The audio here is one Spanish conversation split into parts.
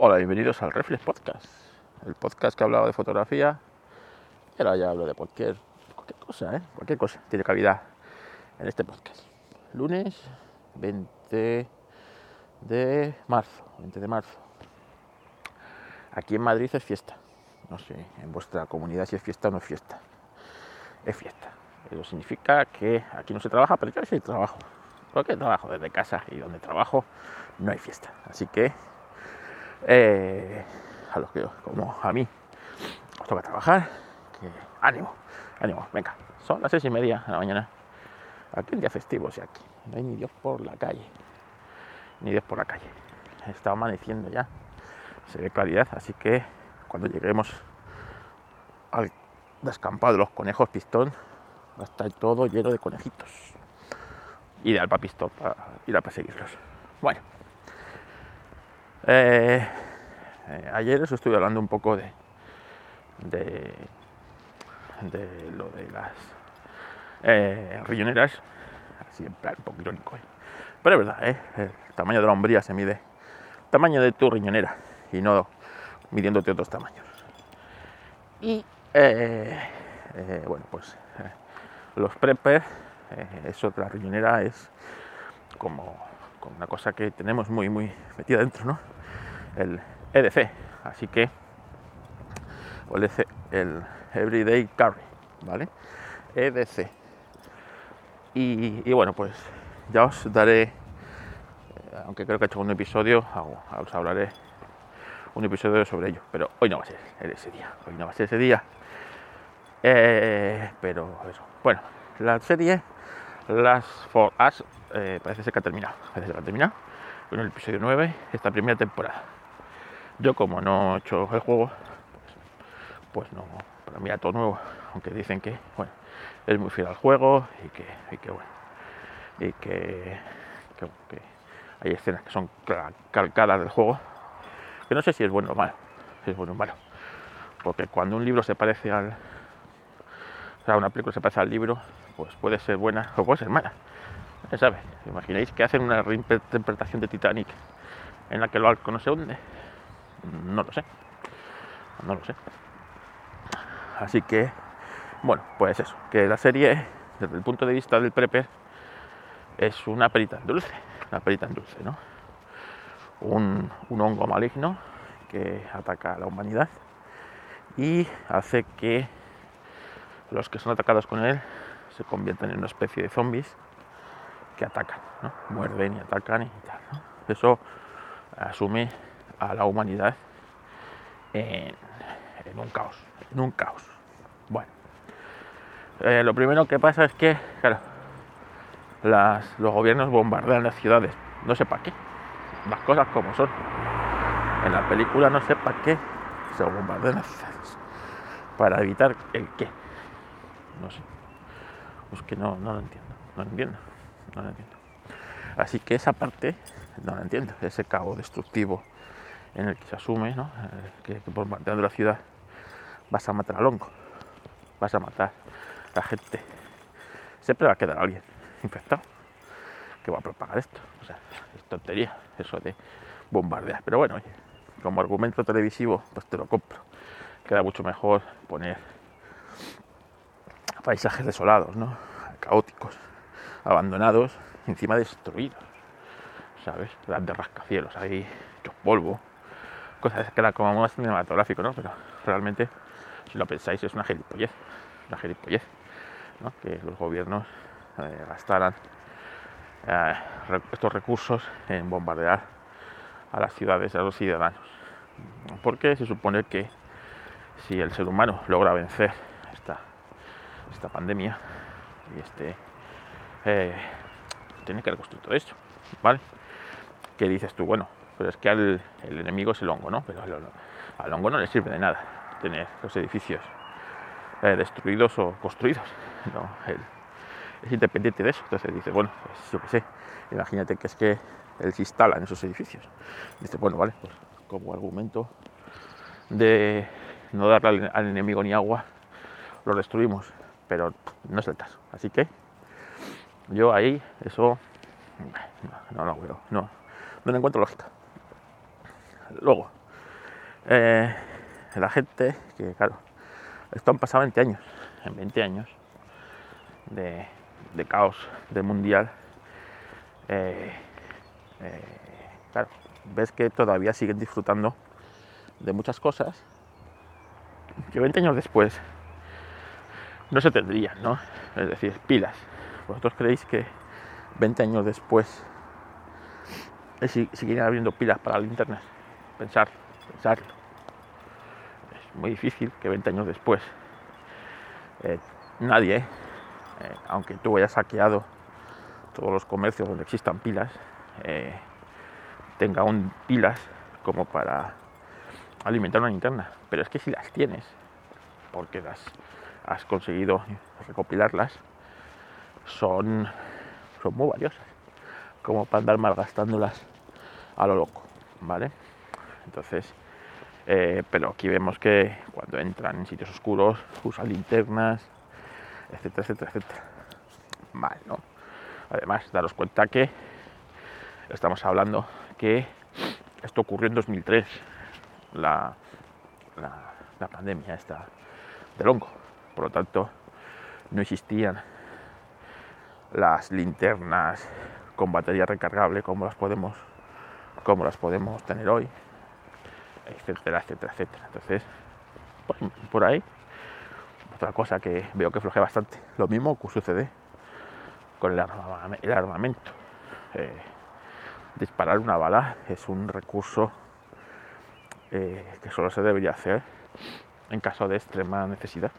Hola, bienvenidos al Reflex Podcast, el podcast que hablaba de fotografía y ahora ya hablo de cualquier, cualquier cosa, ¿eh? cualquier cosa tiene cabida en este podcast. Lunes 20 de marzo, 20 de marzo. Aquí en Madrid es fiesta, no sé, en vuestra comunidad si es fiesta o no es fiesta. Es fiesta. Eso significa que aquí no se trabaja, pero yo sí trabajo. Porque trabajo desde casa y donde trabajo no hay fiesta. Así que eh, a los que como a mí os toca trabajar, que ánimo, ánimo, venga, son las seis y media de la mañana. Aquí el día festivo, si aquí no hay ni Dios por la calle, ni Dios por la calle. Está amaneciendo ya, se ve claridad, así que cuando lleguemos al descampado de los conejos pistón, va a estar todo lleno de conejitos. Ideal para pistón, para ir a perseguirlos. Bueno. Eh, eh, ayer os estuve hablando un poco de, de, de lo de las eh, riñoneras, así en plan un poco irónico. ¿eh? Pero es verdad, el tamaño de la hombría se mide el tamaño de tu riñonera y no midiéndote otros tamaños. Y bueno, pues los preppers, eso de la riñonera es como, como una cosa que tenemos muy, muy metida dentro, ¿no? el EDC, así que el Everyday Carry, ¿vale? EDC. Y, bueno, pues ya os daré, eh, aunque creo que he hecho un episodio, os hablaré un episodio sobre ello, pero hoy no va a ser ese día, hoy no va a ser ese día. Eh, pero eso, bueno, la serie Las For Us eh, parece ser que ha terminado, parece que ha terminado. Con el episodio 9, esta primera temporada. Yo como no he hecho el juego, pues, pues, no, para mí era todo nuevo, aunque dicen que bueno, es muy fiel al juego y que, y que bueno, y que, hay escenas que son calcadas del juego, que no sé si es bueno o malo, si es bueno o malo, porque cuando un libro se parece al, o sea, una película se parece al libro, pues puede ser buena o puede ser mala, ya sabes, imagináis que hacen una reinterpretación de Titanic en la que el barco no se hunde no lo sé. No lo sé. Así que, bueno, pues eso, que la serie, desde el punto de vista del prepper, es una perita en dulce, una perita en dulce, ¿no? Un, un hongo maligno que ataca a la humanidad y hace que los que son atacados con él se conviertan en una especie de zombies que atacan, muerden y atacan y tal. ¿no? Eso asume a la humanidad en, un caos, en un caos. Bueno, eh, lo primero que pasa es que, claro, los gobiernos bombardean las ciudades, no sé para qué, las cosas como son. En la película no sé para qué se bombardean las ciudades, para evitar el qué, no sé, pues que no, no lo entiendo, no lo entiendo, Así que esa parte no la entiendo, ese caos destructivo en el que se asume ¿no? Eh, que, por matar la ciudad vas a matar al hongo, vas a matar a la gente. Siempre va a quedar alguien infectado que va a propagar esto. O sea, es tontería eso de bombardear. Pero bueno, como argumento televisivo, pues te lo compro. Queda mucho mejor poner paisajes desolados, ¿no? caóticos, abandonados, encima destruidos. ¿Sabes? de rascacielos ahí, hechos polvo, cosas que queda como más cinematográfico, ¿no? Pero realmente, si lo pensáis, es una gilipollez, una gilipollez, ¿no? Que los gobiernos eh, gastaran eh, estos recursos en bombardear a las ciudades, a los ciudadanos. Porque se supone que si el ser humano logra vencer esta, esta pandemia y este eh, tiene que reconstruir todo esto, ¿vale? ¿Qué dices tú? Bueno, pero es que al, el enemigo es el hongo, ¿no? Pero al, hongo no le sirve de nada tener los edificios eh, destruidos o construidos. No, él es independiente de eso. Entonces dice, bueno, pues yo qué sé, imagínate que es que él se instala en esos edificios. Dice, bueno, vale, pues como argumento de no darle al, enemigo ni agua, lo destruimos, pero no es el caso. Así que yo ahí eso no, lo veo, no, no le encuentro lógica. Luego, eh, la gente, que claro, esto han pasado 20 años, en 20 años de, caos del mundial, eh, eh, claro, ves que todavía siguen disfrutando de muchas cosas que 20 años después no se tendrían, ¿no? Es decir, pilas. ¿Vosotros creéis que 20 años después seguirían abriendo pilas para el internet? Pensar, pensarlo. Es muy difícil que 20 años después eh, nadie, eh, aunque tú hayas saqueado todos los comercios donde existan pilas, eh, tenga un pilas como para alimentar una linterna. Pero es que si las tienes, porque las has conseguido recopilarlas, son, son muy valiosas, como para andar malgastándolas a lo loco, ¿vale? Entonces, eh, pero aquí vemos que cuando entran en sitios oscuros usan linternas, etcétera, etcétera, etcétera. Mal, ¿no? Además, daros cuenta que estamos hablando que esto ocurrió en 2003, la, la, pandemia esta del hongo. Por lo tanto, no existían las linternas con batería recargable como las podemos como las podemos tener hoy etcétera etcétera etcétera entonces por, ahí otra cosa que veo que flojea bastante lo mismo que sucede con el, armamento eh, disparar una bala es un recurso eh, que solo se debería hacer en caso de extrema necesidad.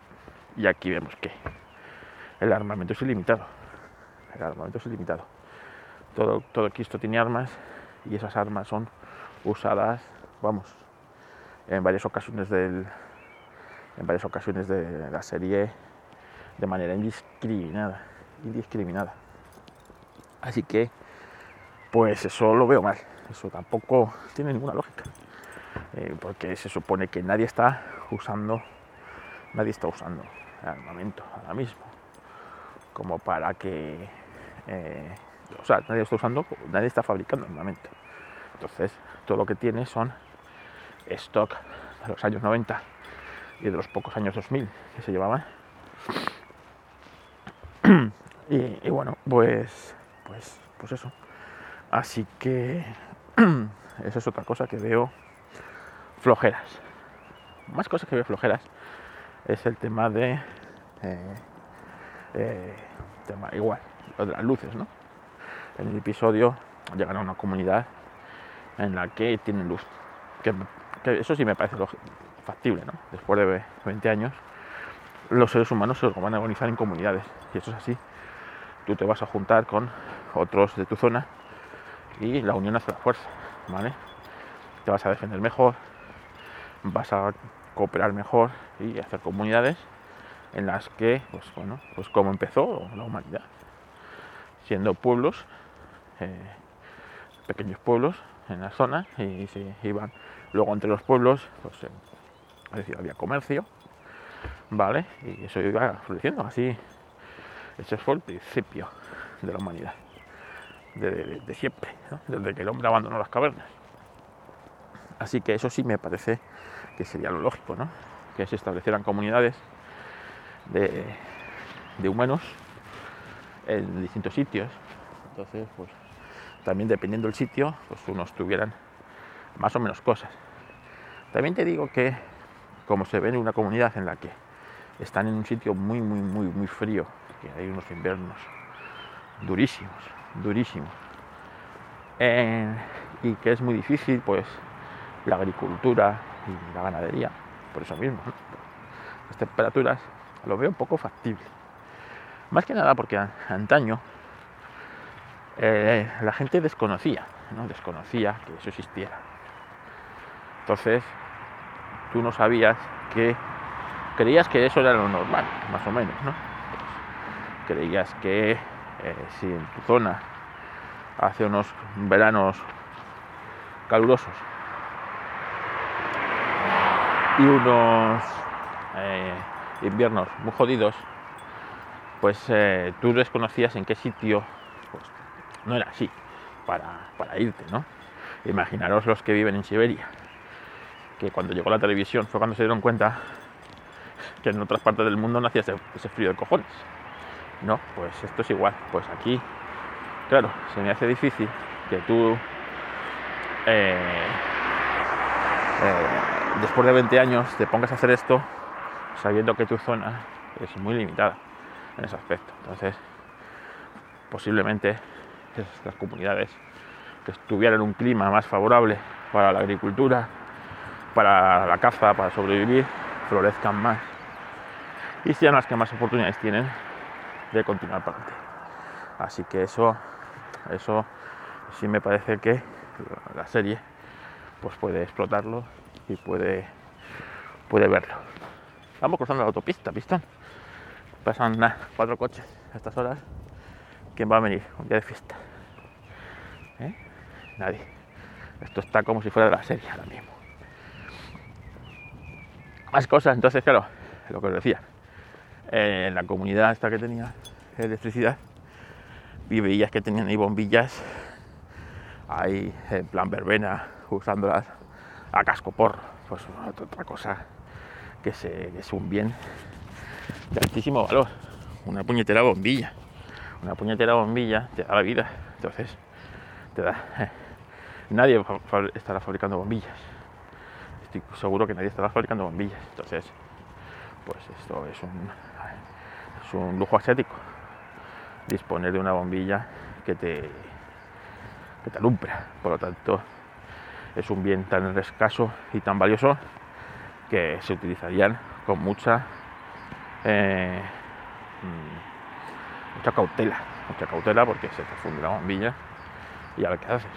Y aquí vemos que el armamento es ilimitado. El armamento es ilimitado. Todo, todo Cristo tiene armas y esas armas son usadas, vamos, en varias ocasiones del, en varias ocasiones de la serie de manera indiscriminada, indiscriminada. Así que, pues eso lo veo mal. Eso tampoco tiene ninguna lógica. Eh, porque se supone que nadie está usando, nadie está usando el armamento ahora mismo, como para que, eh, o sea, nadie está usando, nadie está fabricando armamento. Entonces, todo lo que tiene son stock de los años 90 y de los pocos años 2000 que se llevaban. y, bueno, pues, pues, pues eso. Así que eso es otra cosa que veo flojeras. Más cosas que veo flojeras es el tema de. Eh, eh, tema igual, de las luces, ¿no? En el episodio llegan a una comunidad en la que tienen luz. Que, eso sí me parece factible, ¿no? Después de 20 años, los seres humanos se van a organizar en comunidades. Y eso es así. Tú te vas a juntar con otros de tu zona y la unión hace la fuerza, ¿vale? Te vas a defender mejor, vas a cooperar mejor y hacer comunidades en las que, pues bueno, pues como empezó la humanidad, siendo pueblos, eh, pequeños pueblos en la zona y se iban luego entre los pueblos, pues es decir, había comercio, ¿vale? Y eso iba floreciendo, así, ese fue el principio de la humanidad, de, siempre, desde que el hombre abandonó las cavernas. Así que eso sí me parece que sería lo lógico, ¿no? Que se establecieran comunidades de, humanos en distintos sitios. Entonces, pues también dependiendo del sitio, pues unos tuvieran más o menos cosas. También te digo que como se ve en una comunidad en la que están en un sitio muy, muy, muy, muy frío, que hay unos inviernos durísimos, durísimos, eh, y que es muy difícil, pues la agricultura y la ganadería, por eso mismo. Las temperaturas lo veo un poco factible. Más que nada porque antaño eh, la gente desconocía, ¿no? desconocía que eso existiera. Entonces, tú no sabías que creías que eso era lo normal, más o menos, ¿no? creías que eh, si en tu zona hace unos veranos calurosos y unos eh, inviernos muy jodidos, pues eh, tú desconocías en qué sitio pues, no era así para, irte, ¿no? Imaginaros los que viven en Siberia, que cuando llegó la televisión fue cuando se dieron cuenta que en otras partes del mundo no hacía ese, frío de cojones. No, pues esto es igual. Pues aquí, claro, se me hace difícil que tú, eh, eh, después de 20 años, te pongas a hacer esto sabiendo que tu zona es muy limitada en ese aspecto. Entonces, posiblemente las comunidades que estuvieran en un clima más favorable para la agricultura, para la caza, para sobrevivir, florezcan más y sean las que más oportunidades tienen de continuar para adelante. Así que eso, eso sí me parece que la serie pues puede explotarlo y puede, puede verlo. Vamos cruzando la autopista, pistón. Pasan cuatro coches a estas horas. ¿Quién va a venir? Un día de fiesta. ¿Eh? Nadie. Esto está como si fuera de la serie ahora mismo. Más cosas, entonces, claro, lo que os decía. En la comunidad esta que tenía electricidad, veías que tenían ahí bombillas, ahí en plan verbena, usándolas a casco por, pues otra cosa que, se, es un bien de altísimo valor. Una puñetera bombilla. Una puñetera bombilla te da la vida. Entonces, te da. Eh, nadie estará fabricando bombillas. Estoy seguro que nadie estará fabricando bombillas. Entonces, pues esto es un, es un lujo asiático. Disponer de una bombilla que te, que te alumbra. Por lo tanto, es un bien tan escaso y tan valioso que se utilizarían con mucha eh, mm, mucha cautela mucha cautela porque se te funde la bombilla. Y a ver qué haces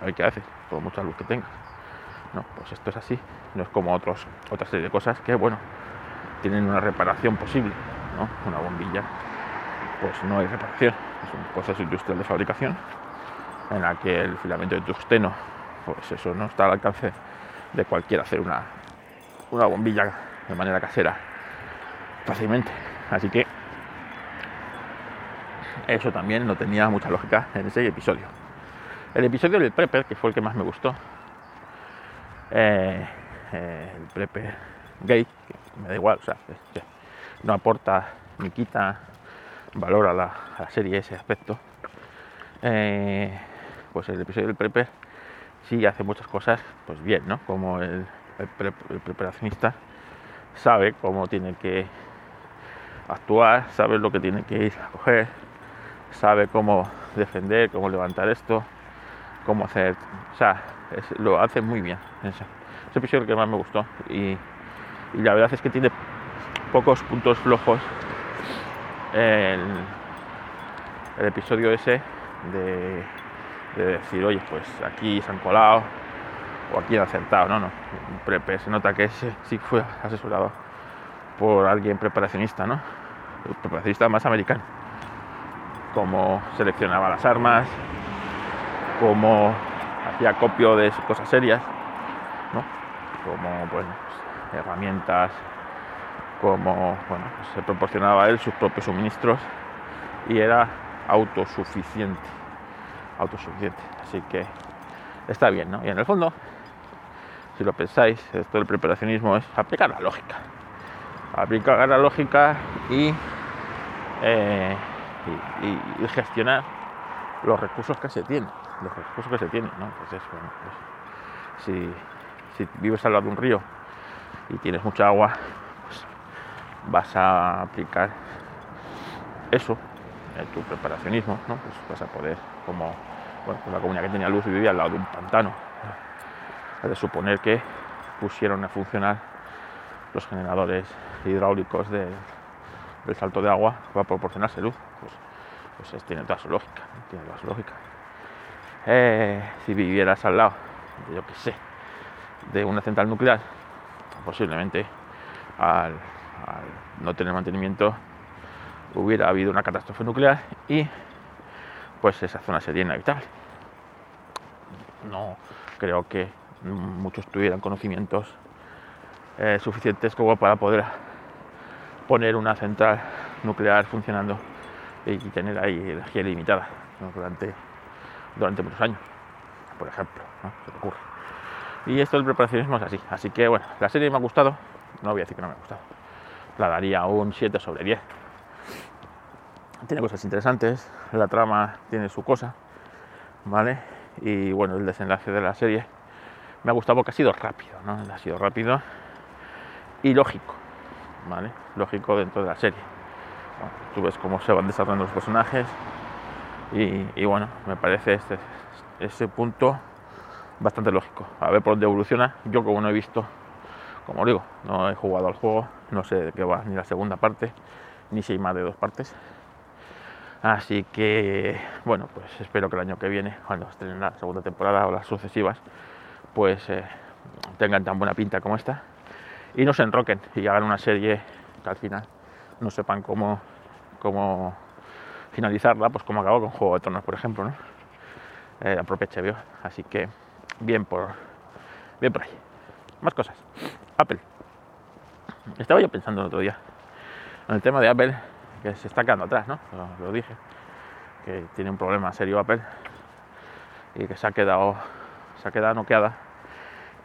a ver qué haces por mucha luz que tengas. No pues esto es así. No es como otros otra serie de cosas que bueno tienen una reparación posible ¿no? una bombilla pues no hay reparación. Es un proceso industrial de fabricación en la que el filamento de tungsteno pues eso no está al alcance de cualquiera hacer una una bombilla de manera casera fácilmente. Así que eso también no tenía mucha lógica en ese episodio. El episodio del Prepper, que fue el que más me gustó, eh, eh, el Prepper gay, que me da igual, o sea, no aporta ni quita valor a la, serie ese aspecto. Eh, pues el episodio del Prepper sí hace muchas cosas, pues bien, ¿no? Como el el, preparacionista sabe cómo tiene que actuar, sabe lo que tiene que ir a coger, sabe cómo defender, cómo levantar esto, cómo hacer, o sea, lo hace muy bien. Ese, ese episodio que más me gustó y, la verdad es que tiene pocos puntos flojos el, el episodio ese de, de decir, oye, pues aquí se han colado, o aquí han acertado, no, no. Prepe, se nota que sí fue asesorado por alguien preparacionista, ¿no? El preparacionista más americano. Cómo seleccionaba las armas, cómo hacía copio de cosas serias, ¿no? Como, pues, herramientas, como, bueno, pues, se proporcionaba él sus propios suministros y era autosuficiente, autosuficiente. Así que está bien, ¿no? Y en el fondo si lo pensáis, esto del preparacionismo es aplicar la lógica. Aplicar la lógica y, eh, y, gestionar los recursos que se tienen. Los recursos que se tienen, ¿no? Bueno, pues, si, si, vives al lado de un río y tienes mucha agua, pues vas a aplicar eso, en tu preparacionismo, ¿no? Pues vas a poder, como bueno, pues la comunidad que tenía luz y vivía al lado de un pantano, de suponer que pusieron a funcionar los generadores hidráulicos del salto de agua para proporcionarse luz. Pues, pues tiene toda su lógica. Tiene toda su. Eh, si vivieras al lado, yo que sé, de una central nuclear, posiblemente al, no tener mantenimiento hubiera habido una catástrofe nuclear y pues esa zona sería inhabitable. No creo que muchos tuvieran conocimientos eh, suficientes como para poder poner una central nuclear funcionando y tener ahí energía ilimitada durante, durante muchos años, por ejemplo, se ocurre. Y esto del preparacionismo es así. Así que bueno, la serie me ha gustado. No voy a decir que no me ha gustado. La daría un 7 sobre 10. Tiene cosas interesantes, la trama tiene su cosa, ¿vale? Y bueno, el desenlace de la serie me ha gustado porque ha sido rápido, ¿no? Ha sido rápido y lógico, ¿vale? Lógico dentro de la serie. tú ves cómo se van desarrollando los personajes y, bueno, me parece este, ese punto bastante lógico. A ver por dónde evoluciona. Yo como no he visto, como digo, no he jugado al juego, no sé de qué va ni la segunda parte, ni si hay más de dos partes. Así que, bueno, pues espero que el año que viene, cuando estén la segunda temporada o las sucesivas, pues eh, tengan tan buena pinta como esta y no se enroquen y hagan una serie que al final no sepan cómo, cómo finalizarla, pues como acabó con Juego de Tronos, por ejemplo, ¿no? Eh, la propia HBO. Así que bien por, bien por ahí. Más cosas. Apple. Estaba yo pensando el otro día en el tema de Apple, que se está quedando atrás, ¿no? Lo, dije, que tiene un problema serio Apple y que se ha quedado, se ha quedado noqueada.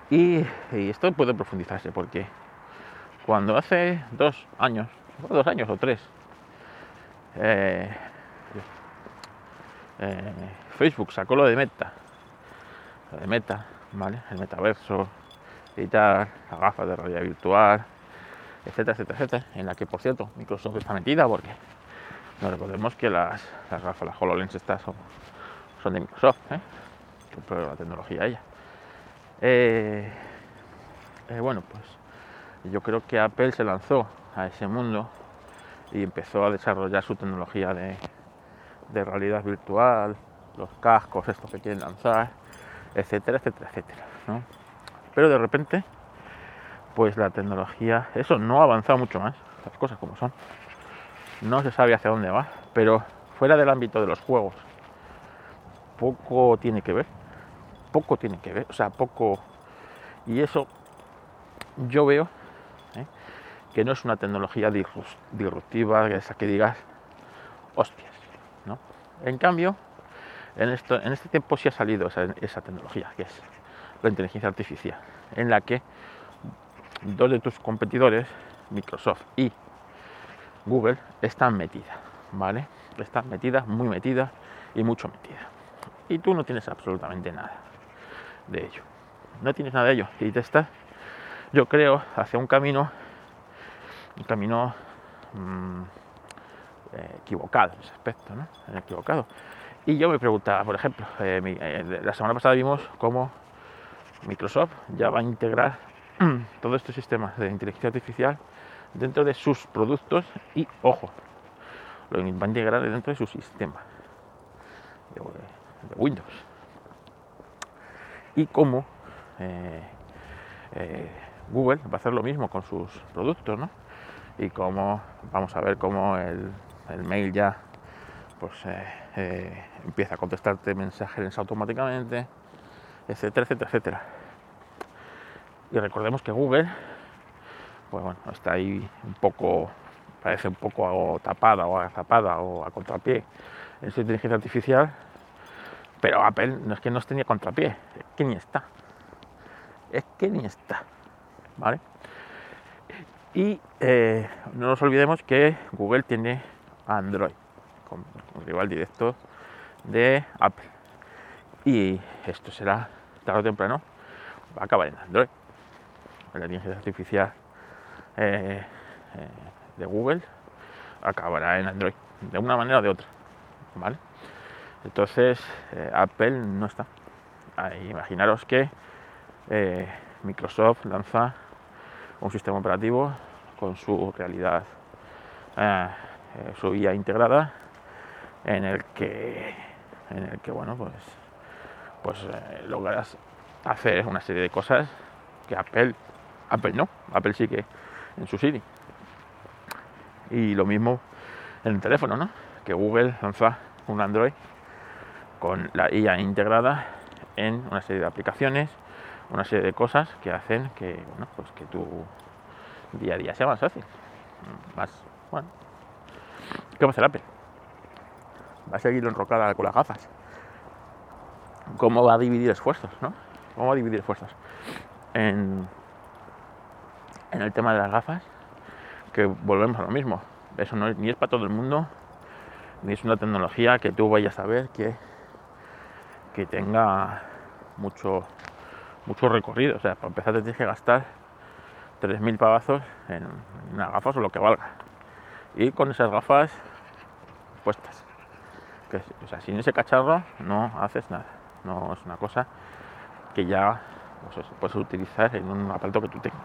Y, esto puede profundizarse porque cuando hace dos años, dos años o tres, eh, eh, Facebook sacó lo de Meta, lo de Meta, ¿vale? El metaverso y tal, las gafas de realidad virtual, etcétera, etcétera, etcétera, en la que por cierto Microsoft está metida porque no recordemos que las, las gafas, las HoloLens estas son, son de Microsoft, ¿eh? la tecnología ella. Eh, bueno, pues yo creo que Apple se lanzó a ese mundo y empezó a desarrollar su tecnología de, de realidad virtual, los cascos estos que quieren lanzar, etcétera, etcétera, etcétera. ¿no? Pero de repente, pues la tecnología, eso no ha avanzado mucho más, las cosas como son. No se sabe hacia dónde va, pero fuera del ámbito de los juegos, poco tiene que ver, poco tiene que ver, o sea, poco... Y eso yo veo. Que no es una tecnología disruptiva, esa que digas, hostias, ¿no? En cambio, en, esto, en este tiempo sí ha salido esa, tecnología, que es la inteligencia artificial, en la que dos de tus competidores, Microsoft y Google, están metidas, ¿vale? Están metidas, muy metidas y mucho metidas. Y tú no tienes absolutamente nada de ello. No tienes nada de ello. Y te estás, yo creo, hacia un camino, un camino mm, eh, equivocado en ese aspecto, ¿no? Equivocado. Y yo me preguntaba, por ejemplo, eh, eh, la semana pasada vimos cómo Microsoft ya va a integrar todos estos sistemas de inteligencia artificial dentro de sus productos y, ojo, lo va a integrar dentro de su sistema de, Windows. Y cómo Google va a hacer lo mismo con sus productos, ¿no? Y cómo vamos a ver cómo el mail ya pues eh, eh, empieza a contestarte mensajes automáticamente, etcétera, etcétera, etcétera. Y recordemos que Google, pues bueno, está ahí un poco, parece un poco tapada o agazapada o a contrapié en su inteligencia artificial, pero Apple no es que no esté ni a contrapié, es que ni está. Es que ni está. ¿Vale? Y eh, no nos olvidemos que Google tiene Android con, rival directo de Apple. Y esto será tarde o temprano, va a acabar en Android. La inteligencia artificial eh, eh, de Google acabará en Android, de una manera o de otra. ¿vale? Entonces, Apple no está. imaginaros que Microsoft lanza un sistema operativo con su realidad, su guía integrada en el que, en el que bueno, pues, pues eh, logras hacer una serie de cosas que Apple, Apple no, Apple sí que en su Siri. Y lo mismo en el teléfono, ¿no? Que Google lanza un Android con la IA integrada en una serie de aplicaciones, una serie de cosas que hacen que, bueno, pues que tu día a día sea más fácil. Más, bueno. ¿Qué va a hacer Apple? va a seguir enrocada con las gafas. ¿Cómo va a dividir esfuerzos? ¿no? ¿Cómo va a dividir esfuerzos? en, el tema de las gafas, que volvemos a lo mismo. Eso ni es para todo el mundo, ni es una tecnología que tú vayas a ver que, que tenga mucho, mucho recorrido. O sea, para empezar te tienes que gastar 3.000 pavazos en unas gafas o lo que valga. Y con esas gafas puestas. O sea, sin ese cacharro no haces nada. No es una cosa que ya pues puedes utilizar en un aparato que tú tengas.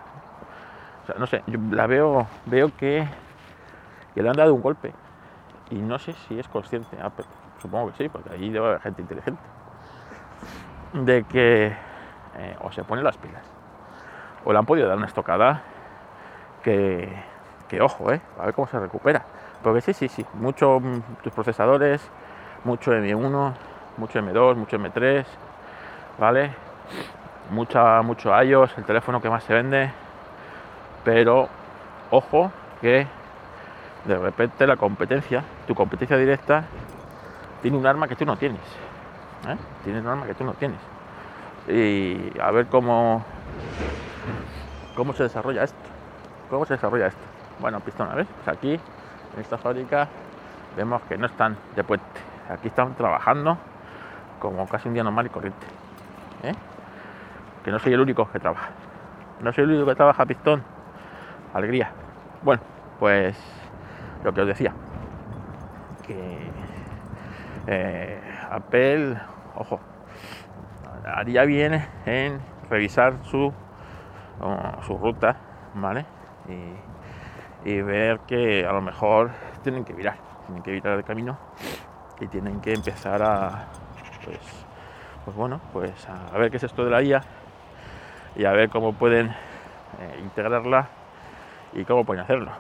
O sea, no sé, yo la veo, veo que, que le han dado un golpe. Y no sé si es consciente Apple. Supongo que sí, porque allí debe haber gente inteligente. De que eh, o se pone las pilas. O le han podido dar una estocada que, que ojo, eh, a ver cómo se recupera. Porque sí, sí, sí, mucho mm, tus procesadores, mucho M1, mucho M2, mucho M3, ¿vale? Mucha, mucho iOS, el teléfono que más se vende, pero ojo que de repente la competencia, tu competencia directa, tiene un arma que tú no tienes. ¿eh? Tiene un arma que tú no tienes. Y a ver cómo, cómo se desarrolla esto. ¿Cómo se desarrolla esto? Bueno, pistona, ¿ves? Pues aquí, en esta fábrica, vemos que no están de puente. Aquí están trabajando como casi un día normal y corriente. ¿eh? Que no soy el único que trabaja. No soy el único que trabaja pistón. Alegría. Bueno, pues lo que os decía. Que eh, Apple, ojo, haría bien en revisar su, su ruta, ¿vale? Y, ver que a lo mejor tienen que virar, tienen que virar el camino y tienen que empezar a, pues, pues bueno, pues a ver qué es esto de la IA y a ver cómo pueden eh, integrarla y cómo pueden hacerlo.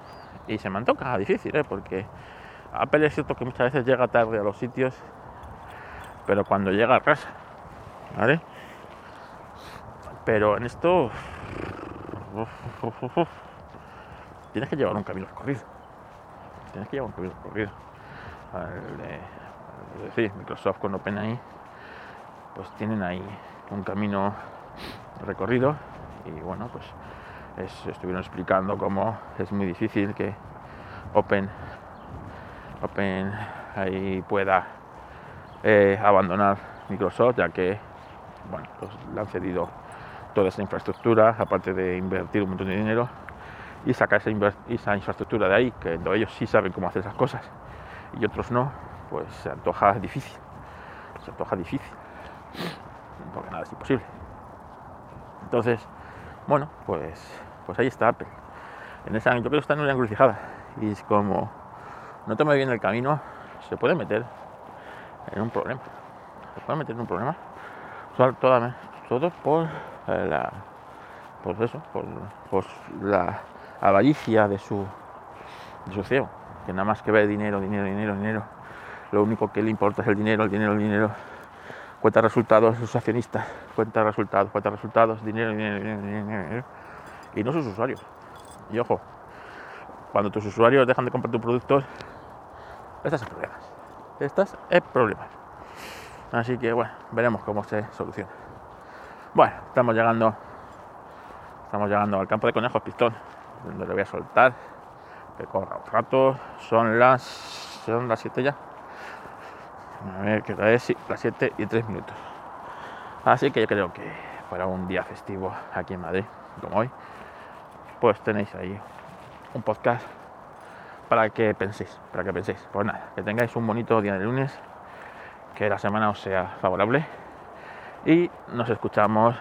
Y se me antoja difícil, ¿eh? porque Apple es cierto que muchas veces llega tarde a los sitios, pero cuando llega a casa, Pero en esto tienes que llevar un camino recorrido. Tienes que llevar un camino recorrido. Es decir, Microsoft con OpenAI, pues tienen ahí un camino recorrido y bueno, pues estuvieron explicando cómo es muy difícil que Open, Open pueda eh, abandonar Microsoft, ya que bueno, pues le han cedido toda esa infraestructura, aparte de invertir un montón de dinero y sacar esa, infraestructura de ahí, que ellos sí saben cómo hacer esas cosas y otros no, pues se antoja difícil. Se antoja difícil. Porque nada es imposible. Entonces, bueno, pues, pues ahí está Apple. En esa, yo creo que está en una encrucijada. Y es como no toma bien el camino, se puede meter en un problema. Se puede meter en un problema. Todo, por eh, por eso, por, la avaricia de su, de su CEO, que nada más que ve dinero, dinero, dinero, dinero. Lo único que le importa es el dinero, el dinero, el dinero. Cuenta resultados sus accionistas, cuenta resultados, cuenta resultados, dinero, dinero, dinero, dinero, dinero. Y no sus usuarios. Y ojo, cuando tus usuarios dejan de comprar tus productos, estás en problemas. Estás en problemas. Así que bueno, veremos cómo se soluciona. Bueno, estamos llegando. Estamos llegando al campo de conejos pistón, donde le voy a soltar. Que corra un rato. Son las. Son las 7 ya. A ver qué es, sí, las 7 y 3 minutos. Así que yo creo que para un día festivo aquí en Madrid, como hoy, pues tenéis ahí un podcast para que penséis, para que penséis. Pues nada, que tengáis un bonito día de lunes, que la semana os sea favorable. Y nos escuchamos